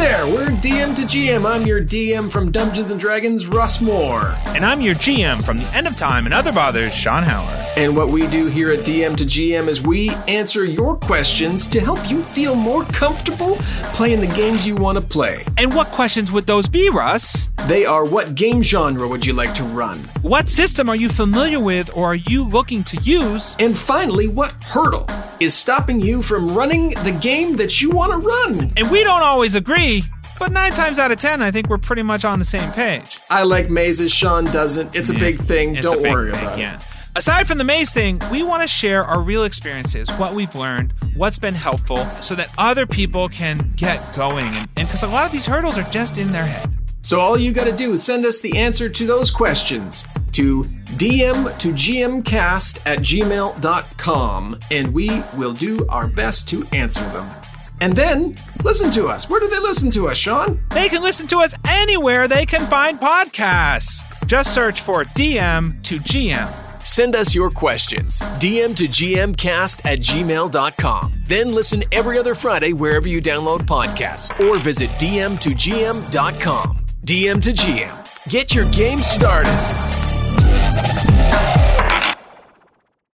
there, we're DM to GM. I'm your DM from Dungeons and Dragons, Russ Moore. And I'm your GM from the end of time and other bothers, Sean Howard. And what we do here at DM to GM is we answer your questions to help you feel more comfortable playing the games you want to play. And what questions would those be, Russ? They are what game genre would you like to run? What system are you familiar with or are you looking to use? And finally, what hurdle is stopping you from running the game that you want to run? And we don't always agree, but nine times out of ten, I think we're pretty much on the same page. I like mazes, Sean doesn't. It's a big thing. It's don't big worry thing, about yeah. Aside from the maze thing, we want to share our real experiences, what we've learned, what's been helpful, so that other people can get going. And because a lot of these hurdles are just in their head. So all you got to do is send us the answer to those questions to dm to gmcast at gmail.com and we will do our best to answer them. And then listen to us. Where do they listen to us, Sean? They can listen to us anywhere they can find podcasts. Just search for DM to GM. Send us your questions. DM to gmcast at gmail.com. Then listen every other Friday wherever you download podcasts or visit dm2gm.com. DM to GM. Get your game started.